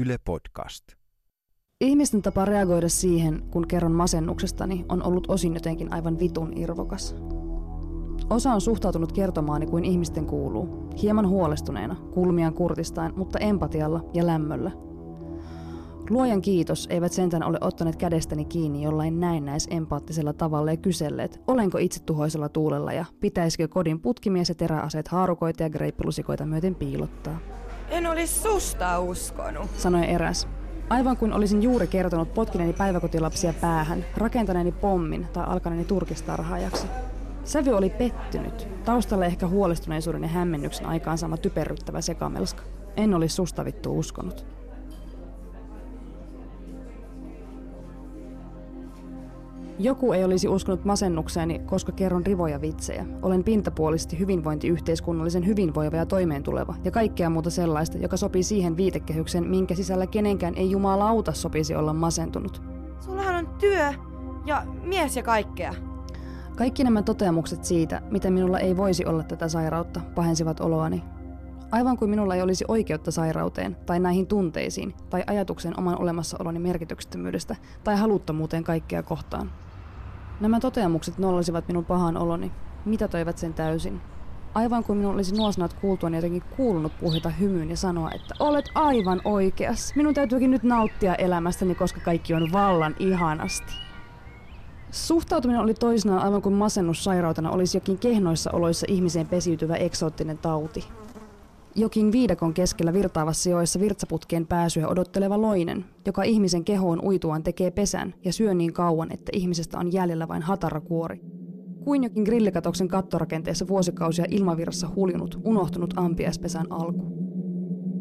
Yle Podcast. Ihmisten tapa reagoida siihen, kun kerron masennuksestani, on ollut osin jotenkin aivan vitun irvokas. Osa on suhtautunut kertomaani kuin ihmisten kuuluu, hieman huolestuneena, kulmiaan kurtistain, mutta empatialla ja lämmöllä. Luojan kiitos eivät sentään ole ottaneet kädestäni kiinni jollain näennäis empaattisella tavalla ja kyselleet, olenko itse tuhoisella tuulella ja pitäisikö kodin putkimies ja teräaseet haarukoita ja greippilusikoita myöten piilottaa. En olisi susta uskonut. sanoi eräs. Aivan kuin olisin juuri kertonut potkineeni päiväkotilapsia päähän, rakentaneeni pommin tai alkaneeni turkistarhaajaksi. Sävy oli pettynyt, taustalla ehkä huolestuneisuuden ja hämmennyksen aikaansaama typerryttävä sekamelska. En olisi susta vittu uskonut. Joku ei olisi uskonut masennukseeni, koska kerron rivoja vitsejä. Olen pintapuolisesti hyvinvointiyhteiskunnallisen hyvinvoiva ja toimeentuleva ja kaikkea muuta sellaista, joka sopii siihen viitekehykseen, minkä sisällä kenenkään ei jumalauta sopisi olla masentunut. Sullahan on työ ja mies ja kaikkea. Kaikki nämä toteamukset siitä, miten minulla ei voisi olla tätä sairautta, pahensivat oloani. Aivan kuin minulla ei olisi oikeutta sairauteen, tai näihin tunteisiin, tai ajatuksen oman olemassaoloni merkityksettömyydestä, tai haluttomuuteen kaikkea kohtaan. Nämä toteamukset nollasivat minun pahan oloni, mitä toivat sen täysin. Aivan kuin minun olisi nuosnat kuultuani jotenkin kuulunut puhita hymyyn ja sanoa, että olet aivan oikeas. Minun täytyykin nyt nauttia elämästäni, koska kaikki on vallan ihanasti. Suhtautuminen oli toisinaan aivan kuin masennus sairautena olisi jokin kehnoissa oloissa ihmiseen pesiytyvä eksoottinen tauti. Jokin viidakon keskellä virtaavassa joessa virtsaputkeen pääsyä odotteleva loinen, joka ihmisen kehoon uituaan tekee pesän ja syö niin kauan, että ihmisestä on jäljellä vain hatarakuori. Kuin jokin grillikatoksen kattorakenteessa vuosikausia ilmavirrassa huljunut, unohtunut ampiaispesän alku.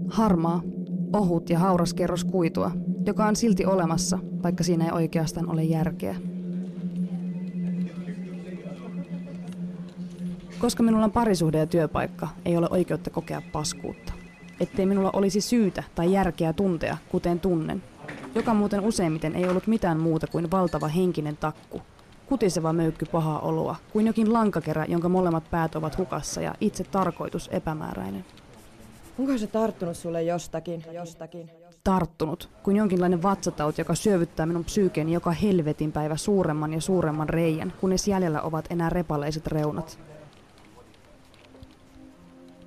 Harmaa, ohut ja hauras kerros kuitua, joka on silti olemassa, vaikka siinä ei oikeastaan ole järkeä. Koska minulla on parisuhde ja työpaikka, ei ole oikeutta kokea paskuutta. Ettei minulla olisi syytä tai järkeä tuntea, kuten tunnen. Joka muuten useimmiten ei ollut mitään muuta kuin valtava henkinen takku. Kutiseva möykky pahaa oloa, kuin jokin lankakerä, jonka molemmat päät ovat hukassa ja itse tarkoitus epämääräinen. Onko se tarttunut sulle jostakin? jostakin? Tarttunut, kuin jonkinlainen vatsataut, joka syövyttää minun psyykeeni joka helvetin päivä suuremman ja suuremman reijän, kunnes jäljellä ovat enää repaleiset reunat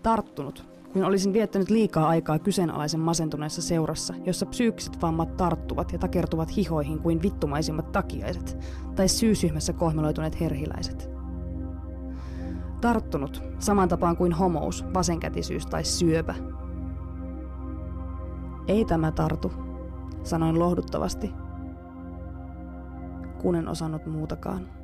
tarttunut, kun olisin viettänyt liikaa aikaa kyseenalaisen masentuneessa seurassa, jossa psyykkiset vammat tarttuvat ja takertuvat hihoihin kuin vittumaisimmat takiaiset tai syysyhmässä kohmeloituneet herhiläiset. Tarttunut, saman tapaan kuin homous, vasenkätisyys tai syöpä. Ei tämä tartu, sanoin lohduttavasti, kun en osannut muutakaan.